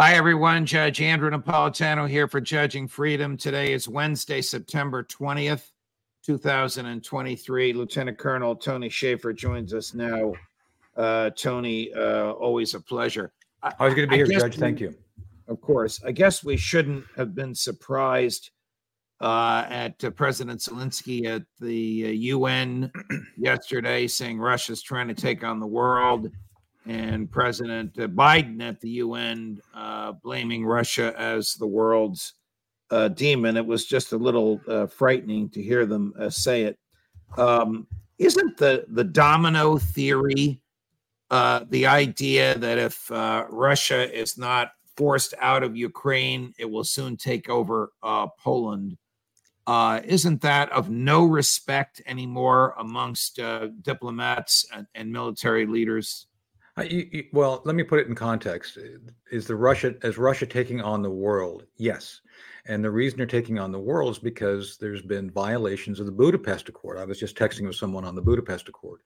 Hi, everyone. Judge Andrew Napolitano here for Judging Freedom. Today is Wednesday, September 20th, 2023. Lieutenant Colonel Tony Shaffer joins us now. Uh, Tony, uh, always a pleasure. Always good to be I here, Judge. We, Thank you. Of course. I guess we shouldn't have been surprised uh, at uh, President Zelensky at the UN uh, yesterday saying Russia's trying to take on the world and President Biden at the UN uh, blaming Russia as the world's uh, demon. It was just a little uh, frightening to hear them uh, say it. Um, not the the domino theory uh, the idea that if uh, Russia is not forced out of Ukraine, it will soon take over Poland? isn't that of no respect anymore amongst diplomats and, and military leaders? You, you, well, let me put it in context. Is the Russia is Russia taking on the world? Yes, and the reason they're taking on the world is because there's been violations of the Budapest Accord. I was just texting with someone on the Budapest Accord.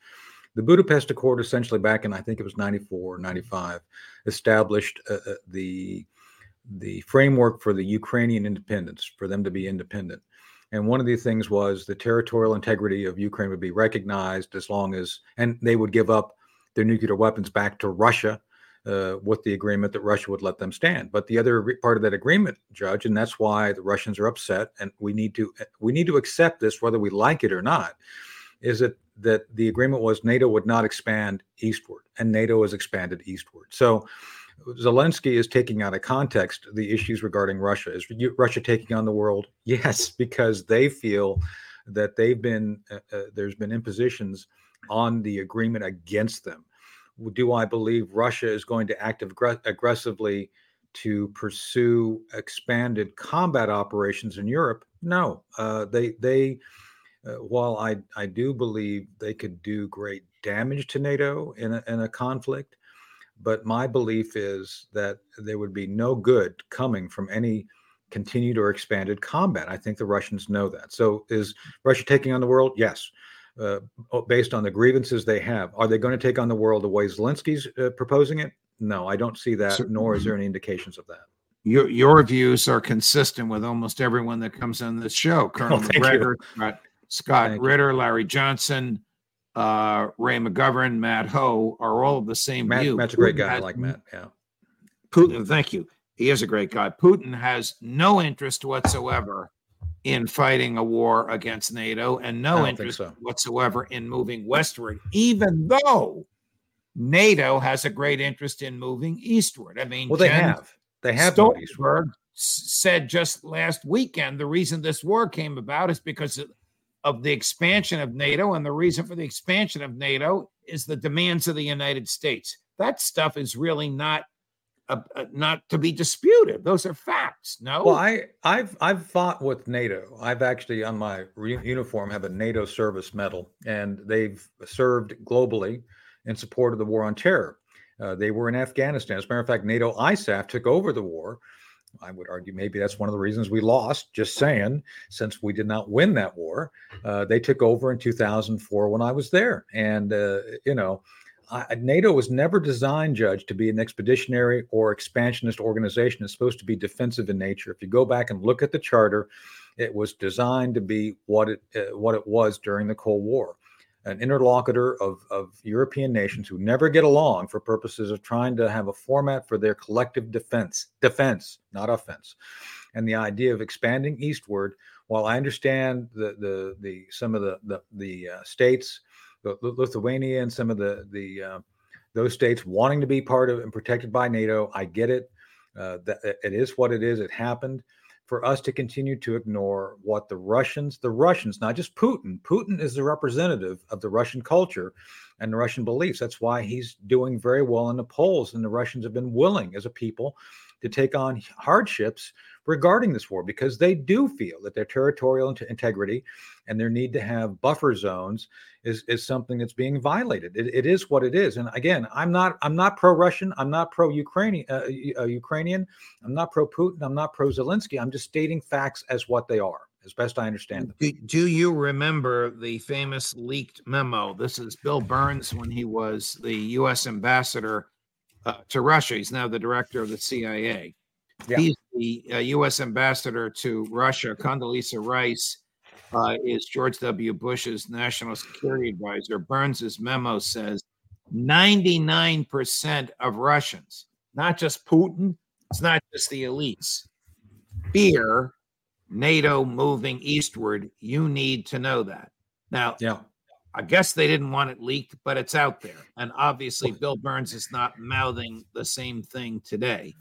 The Budapest Accord, essentially back in I think it was 94 or 95, established uh, uh, the the framework for the Ukrainian independence, for them to be independent. And one of the things was the territorial integrity of Ukraine would be recognized as long as, and they would give up their nuclear weapons back to Russia uh, with the agreement that Russia would let them stand. But the other part of that agreement, Judge, and that's why the Russians are upset, and we need to we need to accept this whether we like it or not, is that that the agreement was NATO would not expand eastward, and NATO has expanded eastward. So. Zelensky is taking out of context the issues regarding Russia. Is Russia taking on the world? Yes, because they feel that they've been uh, uh, there's been impositions on the agreement against them. Do I believe Russia is going to act aggressively to pursue expanded combat operations in Europe? No. Uh, they they uh, while I I do believe they could do great damage to NATO in a, in a conflict, but my belief is that there would be no good coming from any continued or expanded combat. I think the Russians know that. So is Russia taking on the world? Yes uh, based on the grievances they have. Are they going to take on the world the way Zelensky's uh, proposing it? No, I don't see that, nor is there any indications of that. Your your views are consistent with almost everyone that comes on this show. Colonel oh, Macgregor, Scott, Scott Ritter, Larry Johnson, uh, Ray McGovern, Matt Hoh are all of the same Matt, view. Matt's a great guy. I like Matt. Yeah. Putin, thank you. He is a great guy. Putin has no interest whatsoever in fighting a war against NATO and no interest so. whatsoever in moving westward, even though NATO has a great interest in moving eastward. I mean, well, they Jen have. They have Stoltenberg said just last weekend the reason this war came about is because of the expansion of NATO, and the reason for the expansion of NATO is the demands of the United States. That stuff is really not uh, uh, not to be disputed. Those are facts. No. Well, I I've I've fought with NATO. I've actually on my re- uniform have a NATO service medal, and they've served globally in support of the war on terror. Uh, they were in Afghanistan. As a matter of fact, NATO ISAF took over the war. I would argue maybe that's one of the reasons we lost. Just saying, since we did not win that war, uh, they took over in 2004 when I was there, and uh, you know I, NATO was never designed, Judge, to be an expeditionary or expansionist organization. It's supposed to be defensive in nature. If you go back and look at the charter, It was designed to be what it uh, what it was during the Cold War, an interlocutor of, of European nations who never get along for purposes of trying to have a format for their collective defense, defense, not offense. And the idea of expanding eastward, while I understand the the the some of the the, the uh, states, Lithuania and some of the the uh, those states wanting to be part of and protected by NATO, I get it. Uh, that it is what it is. It happened for us to continue to ignore what the Russians, the Russians, not just Putin, Putin is the representative of the Russian culture and the Russian beliefs. That's why he's doing very well in the polls. And the Russians have been willing as a people to take on hardships regarding this war because they do feel that their territorial integrity and their need to have buffer zones is is something that's being violated. It, it is what it is. And again, I'm not I'm not pro Russian. I'm not pro Ukrainian. Uh, uh, Ukrainian. I'm not pro Putin. I'm not pro Zelensky. I'm just stating facts as what they are, as best I understand them. Do, do you remember the famous leaked memo? This is Bill Burns when he was the U.S. ambassador uh, to Russia. He's now the director of the CIA. Yeah. He's the uh, U.S. ambassador to Russia. Condoleezza Rice uh, is George W. Bush's national security advisor. Burns's memo says 99% of Russians, not just Putin, it's not just the elites, fear NATO moving eastward. You need to know that. Now, yeah. I guess they didn't want it leaked, but it's out there. And obviously, Bill Burns is not mouthing the same thing today.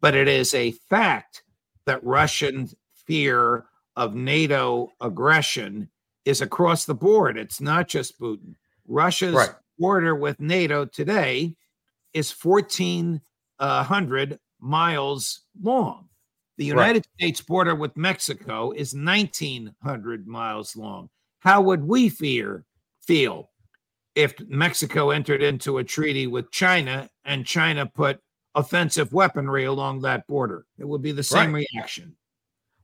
But it is a fact that Russian fear of NATO aggression is across the board. It's not just Putin. Russia's right. border with NATO today is 1,400 uh, miles long. The United right. States border with Mexico is 1,900 miles long. How would we fear feel if Mexico entered into a treaty with China and China put offensive weaponry along that border? It would be the same right. reaction.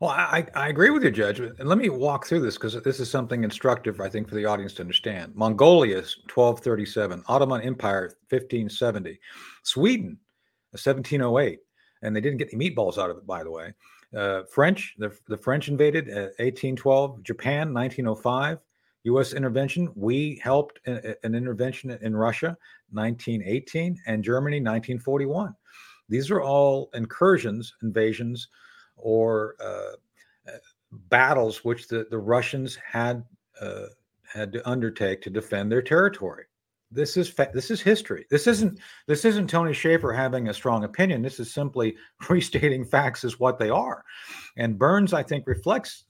Well, I, I agree with your judgment. And let me walk through this because this is something instructive, I think, for the audience to understand. Mongolia, 1237, Ottoman Empire, 1570, Sweden, 1708. And they didn't get the meatballs out of it, by the way. Uh, French, the, the French invaded uh, 1812, Japan, 1905. U.S. intervention, we helped an intervention in Russia, 1918, and Germany, 1941. These are all incursions, invasions or uh, uh, battles which the, the Russians had uh, had to undertake to defend their territory. This is fa- this is history. This isn't this isn't Tony Shaffer having a strong opinion. This is simply restating facts as what they are. And Burns, I think, reflects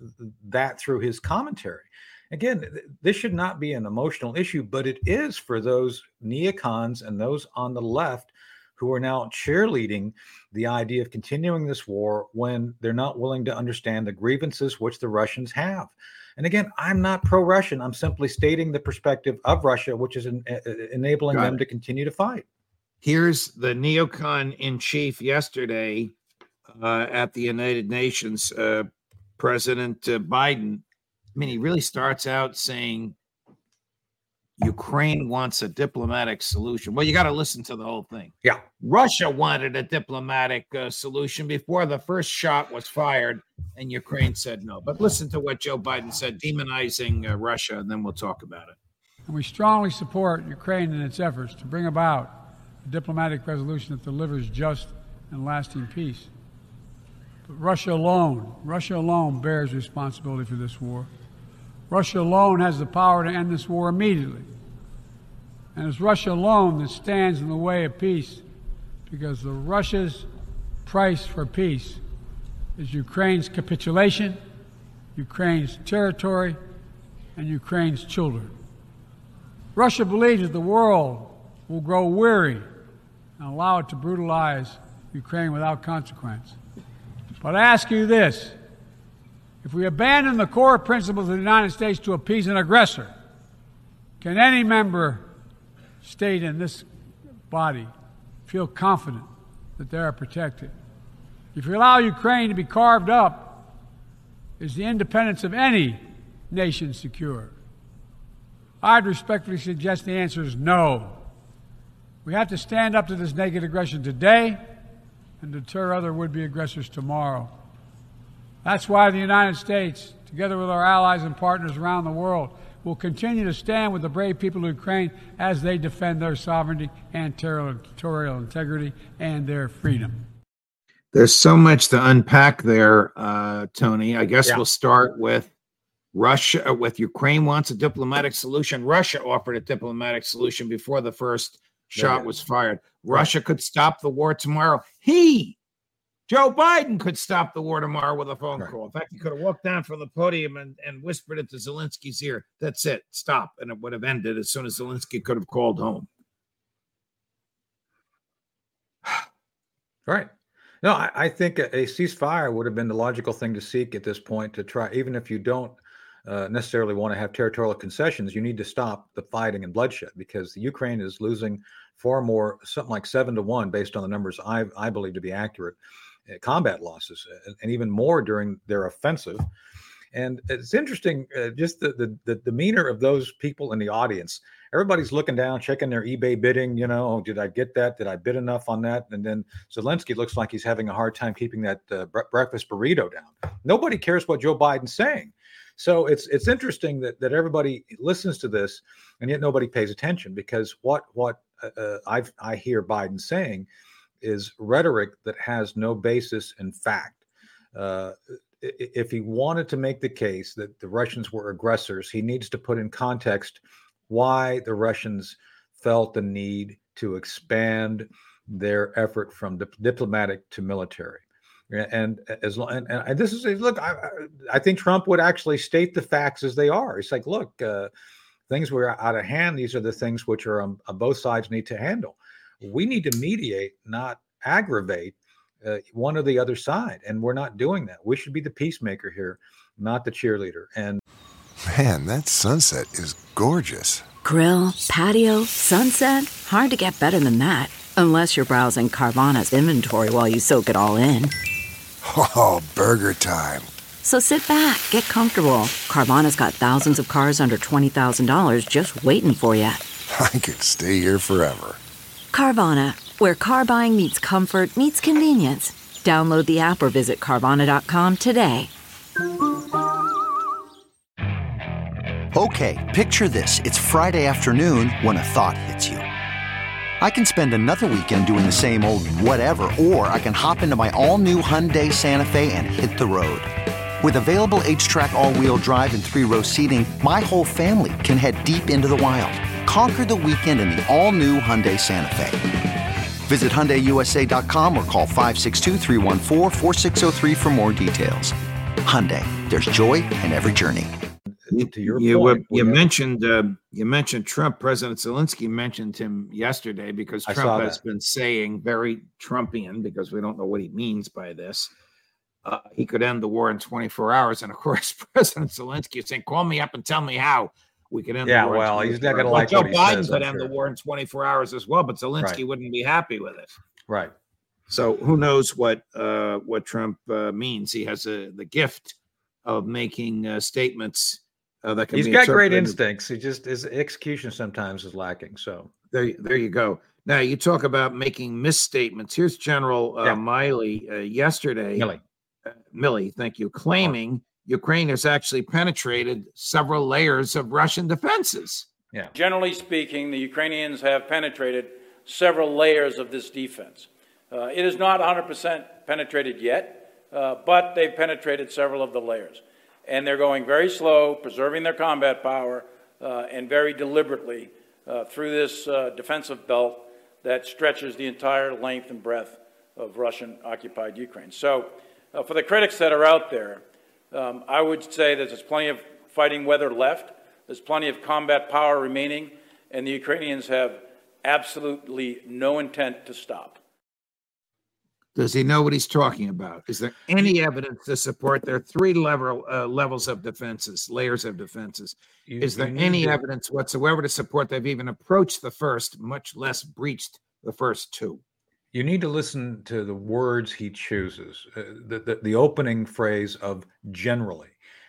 that through his commentary. Again, this should not be an emotional issue, but it is for those neocons and those on the left who are now cheerleading the idea of continuing this war when they're not willing to understand the grievances which the Russians have. And again, I'm not pro Russian. I'm simply stating the perspective of Russia, which is en- enabling Got them it. to continue to fight. Here's the neocon in chief yesterday uh, at the United Nations, uh, President uh, Biden. I mean, he really starts out saying Ukraine wants a diplomatic solution. Well, you got to listen to the whole thing. Yeah. Russia wanted a diplomatic uh, solution before the first shot was fired, and Ukraine said no. But listen to what Joe Biden said, demonizing uh, Russia, and then we'll talk about it. And we strongly support Ukraine in its efforts to bring about a diplomatic resolution that delivers just and lasting peace. But Russia alone, Russia alone bears responsibility for this war. Russia alone has the power to end this war immediately. And it's Russia alone that stands in the way of peace because the Russia's price for peace is Ukraine's capitulation, Ukraine's territory, and Ukraine's children. Russia believes that the world will grow weary and allow it to brutalize Ukraine without consequence. But I ask you this if we abandon the core principles of the United States to appease an aggressor, can any member state in this body feel confident that they are protected? If you allow Ukraine to be carved up, is the independence of any nation secure? I'd respectfully suggest the answer is no. We have to stand up to this naked aggression today and deter other would be aggressors tomorrow. That's why the United States, together with our allies and partners around the world, will continue to stand with the brave people of Ukraine as they defend their sovereignty and territorial integrity and their freedom. There's so much to unpack there, uh, Tony. I guess yeah. we'll start with Russia, uh, with Ukraine wants a diplomatic solution. Russia offered a diplomatic solution before the first shot was fired. Russia could stop the war tomorrow. He Joe Biden could stop the war tomorrow with a phone right. call. In fact, he could have walked down from the podium and, and whispered it to Zelensky's ear. That's it. Stop. And it would have ended as soon as Zelensky could have called home. right. No, I, I think a, a, ceasefire would have been the logical thing to seek at this point to try, even if you don't uh, necessarily want to have territorial concessions, you need to stop the fighting and bloodshed because the Ukraine is losing far more, something like seven to one, based on the numbers I, I believe to be accurate combat losses uh, and even more during their offensive. And it's interesting, uh, just the, the, the demeanor of those people in the audience. Everybody's looking down, checking their eBay bidding. You know, oh, did I get that? Did I bid enough on that? And then Zelensky looks like he's having a hard time keeping that uh, bre- breakfast burrito down. Nobody cares what Joe Biden's saying. So it's it's interesting that that everybody listens to this, and yet nobody pays attention because what what uh, I I hear Biden saying is rhetoric that has no basis in fact. Uh, if he wanted to make the case that the Russians were aggressors, he needs to put in context why the Russians felt the need to expand their effort from dip- diplomatic to military. And as and, and this is look, I, I think Trump would actually state the facts as they are. It's like, look, uh, things were out of hand. These are the things which are um, both sides need to handle we need to mediate, not aggravate uh, one or the other side. And we're not doing that. We should be the peacemaker here, not the cheerleader. And man, that sunset is gorgeous. Grill, patio, sunset. Hard to get better than that. Unless you're browsing Carvana's inventory while you soak it all in. Oh, burger time. So sit back, get comfortable. Carvana's got thousands of cars under $20,000 just waiting for you. I could stay here forever. Carvana, where car buying meets comfort, meets convenience. Download the app or visit Carvana.com today. Okay, picture this. It's Friday afternoon when a thought hits you. I can spend another weekend doing the same old whatever, or I can hop into my all new Hyundai Santa Fe and hit the road. With available HTRAC, all wheel drive, and three row seating, my whole family can head deep into the wild Conquer the weekend in the all-new Hyundai Santa Fe. Visit HyundaiUSA.com or call 562 for more details. Hyundai, there's joy in every journey. To your you, point, you mentioned uh, you mentioned Trump. President Zelensky mentioned him yesterday because Trump has been saying very Trumpian because we don't know what he means by this. Uh, he could end the war in 24 hours, and of course, President Zelensky is saying, "Call me up and tell me how." We could end yeah, well, he's not going to like Joe Biden says, could end sure. the war in 24 hours as well, but Zelensky right. wouldn't be happy with it. Right. So who knows what uh, what Trump uh, means? He has a, the gift of making uh, statements uh, that can. He's got great instincts. He just his execution sometimes is lacking. So there, there you go. Now you talk about making misstatements. Here's General uh, yeah. Milley uh, yesterday. Milley. Milley, thank you, claiming Ukraine has actually penetrated several layers of Russian defenses. Yeah. Generally speaking, the Ukrainians have penetrated several layers of this defense. Uh, it is not 100% penetrated yet, uh, but they've penetrated several of the layers. And they're going very slow, preserving their combat power, uh, and very deliberately uh, through this uh, defensive belt that stretches the entire length and breadth of Russian occupied Ukraine. So, uh, for the critics that are out there, um, I would say that there's plenty of fighting weather left. There's plenty of combat power remaining, and the Ukrainians have absolutely no intent to stop. Does he know what he's talking about? Is there any evidence to support their three level uh, levels of defenses, layers of defenses? You, Is there any to... evidence whatsoever to support they've even approached the first, much less breached the first two? You need to listen to the words he chooses. Uh, the, the, the opening phrase of generally.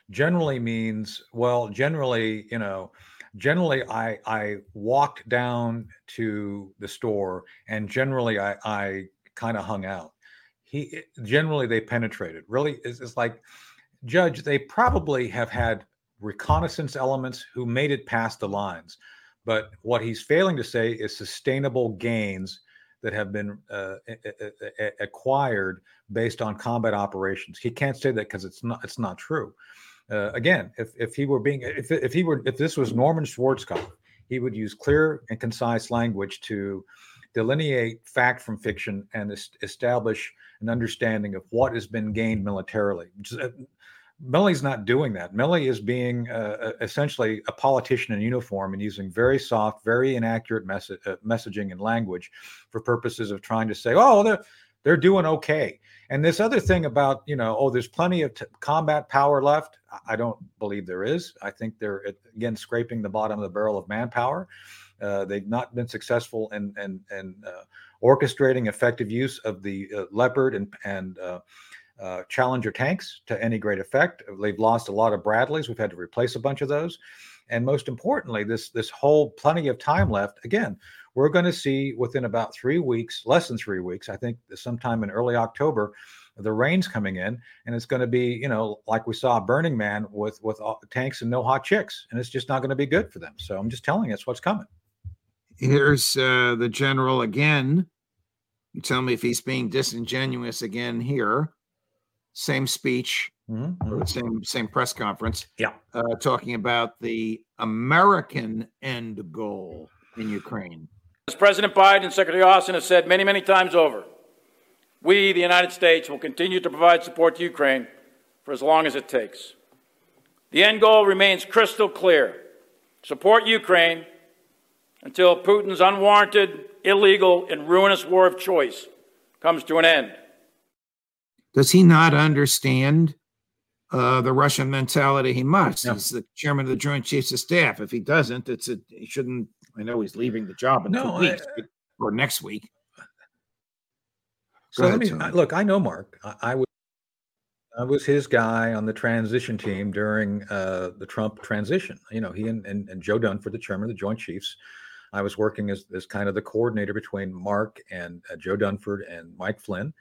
Generally means well. Generally, you know, generally I I walked down to the store and generally I I kind of hung out. he generally they penetrated. Really, it's, it's like judge. They probably have had reconnaissance elements who made it past the lines, but what he's failing to say is sustainable gains that have been uh, acquired based on combat operations. He can't say that because it's not it's not true. Uh, again, if if he were being if if he were if this was Norman Schwarzkopf, he would use clear and concise language to delineate fact from fiction and est- establish an understanding of what has been gained militarily. Milley's not doing that. Milley is being uh, uh, essentially a politician in uniform and using very soft, very inaccurate mess- uh, messaging and language for purposes of trying to say, "Oh, they're they're doing okay." And this other thing about you know, oh, there's plenty of t- combat power left. I don't believe there is. I think they're again scraping the bottom of the barrel of manpower. Uh, they've not been successful in in, in uh, orchestrating effective use of the uh, Leopard and and uh, uh, Challenger tanks to any great effect. They've lost a lot of Bradleys. We've had to replace a bunch of those, and most importantly, this this whole plenty of time left. Again, we're going to see within about three weeks, less than three weeks, I think, sometime in early October, the rains coming in, and it's going to be, you know, like we saw Burning Man with with tanks and no hot chicks, and it's just not going to be good for them. So I'm just telling you, it's what's coming. Here's uh, the general again. You tell me if he's being disingenuous again here. Same speech, mm-hmm. same same press conference. Yeah, uh, talking about the American end goal in Ukraine. As President Biden and Secretary Austin have said many, many times over, we, the United States, will continue to provide support to Ukraine for as long as it takes. The end goal remains crystal clear support Ukraine until Putin's unwarranted, illegal, and ruinous war of choice comes to an end. Does he not understand uh, the Russian mentality? He must. No. He's the chairman of the Joint Chiefs of Staff. If he doesn't, it's a he shouldn't. I know he's leaving the job in no, two weeks I, or next week. so ahead, let me look. I know Mark. I, I was I was his guy on the transition team during uh, the Trump transition. You know, he and, and, and Joe Dunford, the chairman of the Joint Chiefs, I was working as, as kind of the coordinator between Mark and uh, Joe Dunford and Mike Flynn.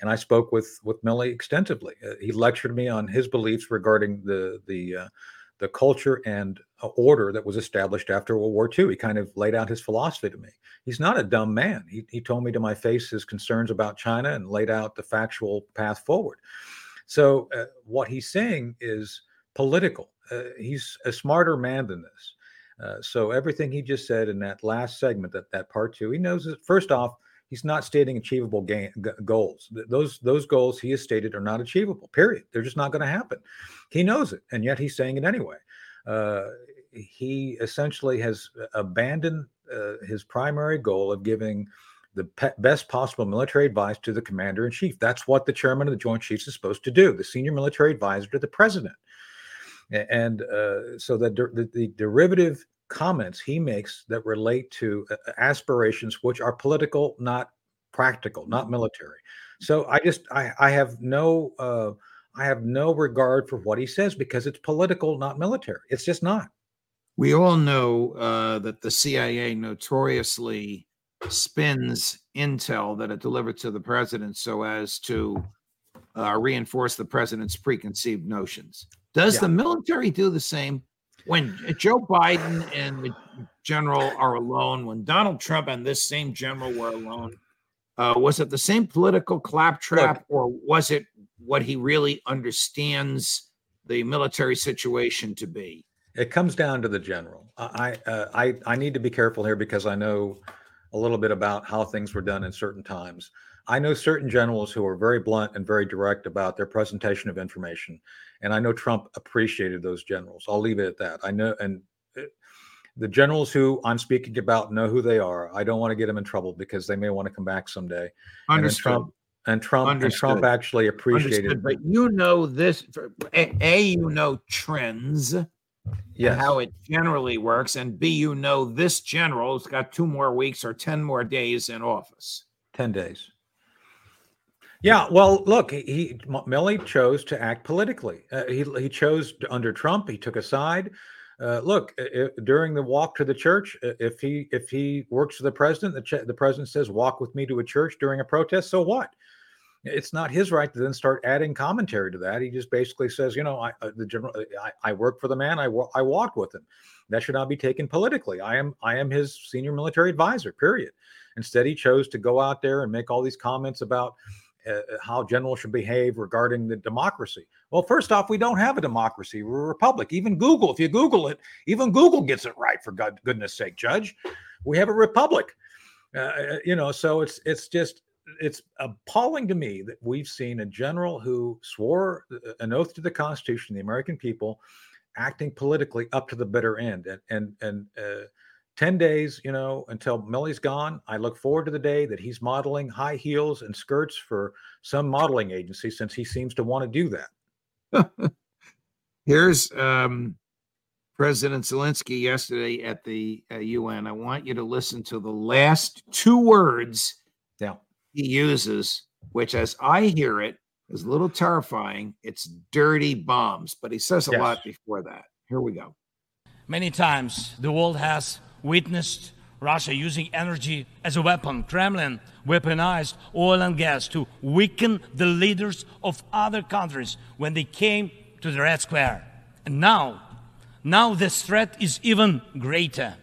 And I spoke with with Milley extensively. Uh, he lectured me on his beliefs regarding the the uh, the culture and uh, order that was established after World War II. He kind of laid out his philosophy to me. He's not a dumb man. He, he told me to my face his concerns about China and laid out the factual path forward. So, uh, what he's saying is political. Uh, he's a smarter man than this. Uh, so everything he just said in that last segment, that that part two, he knows first off, he's not stating achievable gain, g- goals. Those those goals he has stated are not achievable. Period. They're just not going to happen. He knows it, and yet he's saying it anyway. Uh, he essentially has abandoned uh, his primary goal of giving the pe- best possible military advice to the commander in chief. That's what the chairman of the Joint Chiefs is supposed to do. The senior military advisor to the president and uh, so the, the, the derivative comments he makes that relate to uh, aspirations which are political not practical not mm-hmm. military so i just i i have no uh i have no regard for what he says because it's political not military it's just not we all know uh that the cia notoriously spins intel that it delivered to the president so as to uh, reinforce the president's preconceived notions does yeah. the military do the same? When Joe Biden and the general are alone, when Donald Trump and this same general were alone, uh, was it the same political claptrap, Look, or was it what he really understands the military situation to be? It comes down to the general. I uh, I I need to be careful here because I know a little bit about how things were done in certain times. I know certain generals who are very blunt and very direct about their presentation of information. And I know Trump appreciated those generals. I'll leave it at that. I know, and uh, the generals who I'm speaking about know who they are. I don't want to get them in trouble because they may want to come back someday. Understood. And Trump and Trump and Trump actually appreciated. Understood. But you know this. A, a, you know trends. Yes. How it generally works, and B, you know this general's got two more weeks or ten more days in office. Ten days. Yeah, well, look, he, Milley chose to act politically. Uh, he he chose under Trump. He took a side. Uh, look, if, during the walk to the church, if he if he works for the president, the, ch- the president says, "Walk with me to a church during a protest." So what? It's not his right to then start adding commentary to that. He just basically says, you know, I uh, the general, I, I work for the man. I I walked with him. That should not be taken politically. I am I am his senior military advisor. Period. Instead, he chose to go out there and make all these comments about uh, uh, how generals should behave regarding the democracy. Well, first off, we don't have a democracy. We're a republic. Even Google, if you Google it, even Google gets it right. For God, goodness sake, Judge, we have a republic. Uh, uh you know, so it's it's just it's appalling to me that we've seen a general who swore uh, an oath to the Constitution, the American people, acting politically up to the bitter end, and and and. Uh, 10 days, you know, until Milley's gone. I look forward to the day that he's modeling high heels and skirts for some modeling agency since he seems to want to do that. Here's um, President Zelensky yesterday at the uh, UN. I want you to listen to the last two words yeah. he uses, which, as I hear it, is a little terrifying. It's dirty bombs, but he says a yes. lot before that. Here we go. Many times the world has witnessed Russia using energy as a weapon. Kremlin weaponized oil and gas to weaken the leaders of other countries when they came to the Red Square. And now, now this threat is even greater.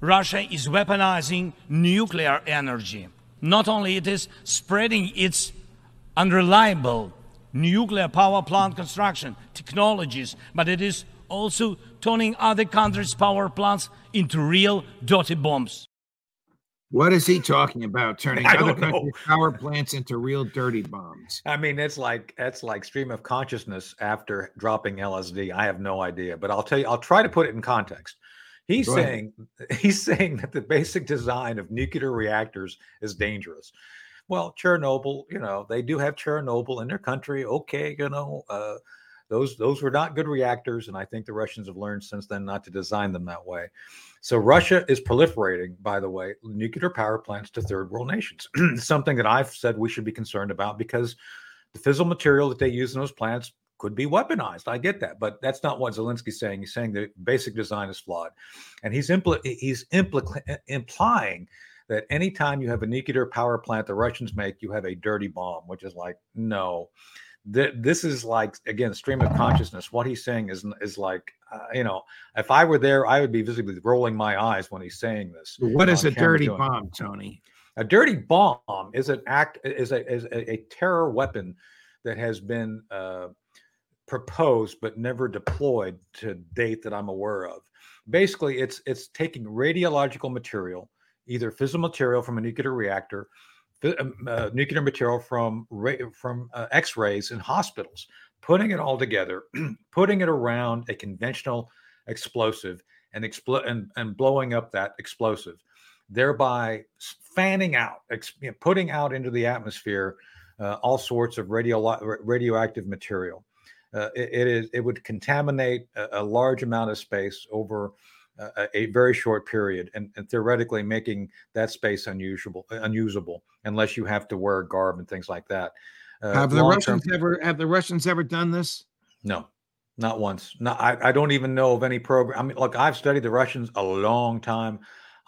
Russia is weaponizing nuclear energy. Not only it is spreading its unreliable nuclear power plant construction technologies, but it is also turning other countries' power plants into real dirty bombs. What is he talking about? Turning other countries' power plants into real dirty bombs. I mean, it's like that's like stream of consciousness after dropping LSD. I have no idea, but I'll tell you. I'll try to put it in context. He's Go saying ahead. he's saying that the basic design of nuclear reactors is dangerous. Well, Chernobyl, you know, they do have Chernobyl in their country. Okay, you know, uh, those those were not good reactors, and I think the Russians have learned since then not to design them that way. So Russia is proliferating, by the way, nuclear power plants to third world nations. Something that I've said we should be concerned about because the fissile material that they use in those plants could be weaponized. I get that, but that's not what Zelensky's saying. He's saying the basic design is flawed, and he's impl- he's impl- implying that anytime you have a nuclear power plant the Russians make, you have a dirty bomb, which is like no th- this is like again stream of consciousness. What he's saying is is like uh, you know, if I were there, I would be visibly rolling my eyes when he's saying this. What is a dirty doing. bomb, Tony? A dirty bomb is an act is a is a, a terror weapon that has been uh, proposed but never deployed to date that I'm aware of. Basically, it's it's taking radiological material, either fissile material from a nuclear reactor uh, nuclear material from from uh, X-rays in hospitals, putting it all together, putting it around a conventional explosive, and explode and, and blowing up that explosive, thereby fanning out, ex- putting out into the atmosphere uh, all sorts of radio radioactive material. Uh, it, it is it would contaminate a, a large amount of space over a, a very short period and, and, theoretically making that space unusable unusable unless you have to wear a garb and things like that. Uh, have the russians ever have the russians ever done this? No not once. No I, I don't even know of any program i mean look i've studied the russians a long time.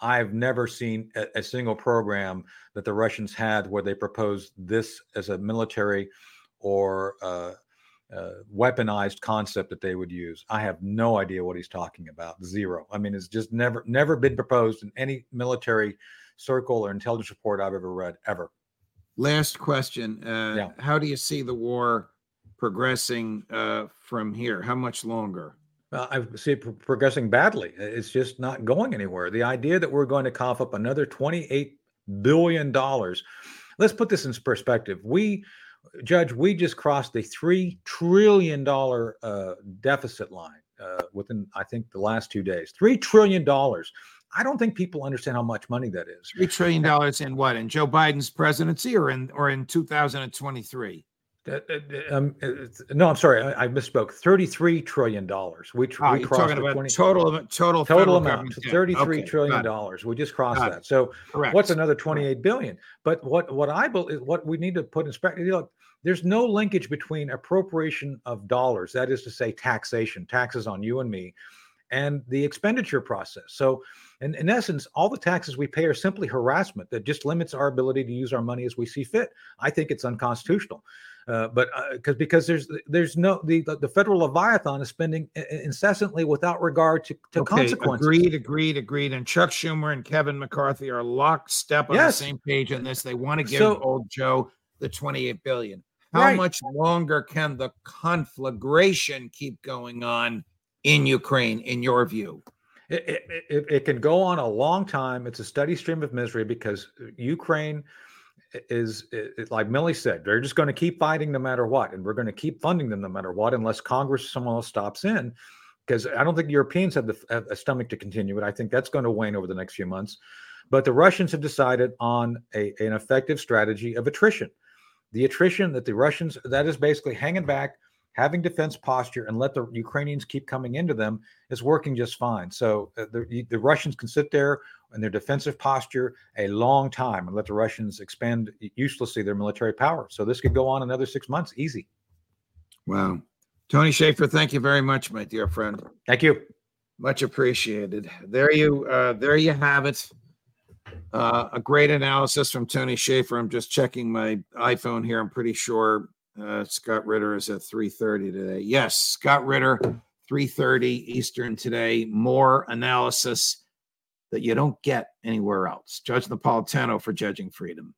I've never seen a, a single program that the russians had where they proposed this as a military or uh, uh, weaponized concept that they would use. I have no idea what he's talking about. Zero. I mean, it's just never never been proposed in any military circle or intelligence report I've ever read ever. Last question: uh, yeah. How do you see the war progressing uh, from here? How much longer? Uh, I see it progressing badly. It's just not going anywhere. The idea that we're going to cough up another twenty-eight billion dollars. Let's put this in perspective. We Judge, we just crossed the three trillion dollar uh, deficit line uh, within, I think, the last two days. Three trillion dollars. I don't think people understand how much money that is. Three trillion dollars in what? In Joe Biden's presidency, or in or in 2023? Uh, um, no, I'm sorry, I, I misspoke. Thirty-three trillion dollars. We, oh, we crossed talking about 20, total total total amount. Thirty-three okay, trillion dollars. We just crossed that. So Correct. what's another twenty-eight billion? But what what I believe, what we need to put in perspective. Look, there's no linkage between appropriation of dollars, that is to say, taxation, taxes on you and me, and the expenditure process. So, in, in essence, all the taxes we pay are simply harassment that just limits our ability to use our money as we see fit. I think it's unconstitutional. Uh, but because uh, because there's there's no the the federal leviathan is spending incessantly without regard to, to okay, consequences. Agreed, agreed, agreed. And Chuck Schumer and Kevin McCarthy are lockstep on yes. the same page on this. They want to give so, old Joe the 28 billion. How right. much longer can the conflagration keep going on in Ukraine, in your view? It, it, it, it, can go on a long time. It's a steady stream of misery because Ukraine is, like Milley said, they're just going to keep fighting no matter what. And we're going to keep funding them no matter what, unless Congress someone else stops in. Because I don't think Europeans have, the, have a stomach to continue it. I think that's going to wane over the next few months. But the Russians have decided on a, an effective strategy of attrition the attrition that the Russians, that is basically hanging back, having defense posture, and let the Ukrainians keep coming into them is working just fine. So uh, the, the Russians can sit there in their defensive posture a long time and let the Russians expand uselessly their military power. So this could go on another six months, easy. Wow. Tony Shaffer, thank you very much, my dear friend. Thank you. Much appreciated. There you, uh, there you have it. Uh, a great analysis from Tony Shaffer. I'm just checking my iPhone here. I'm pretty sure uh, Scott Ritter is at 3:30 today. Yes, Scott Ritter, 3:30 Eastern today. More analysis that you don't get anywhere else. Judge Napolitano for Judging Freedom.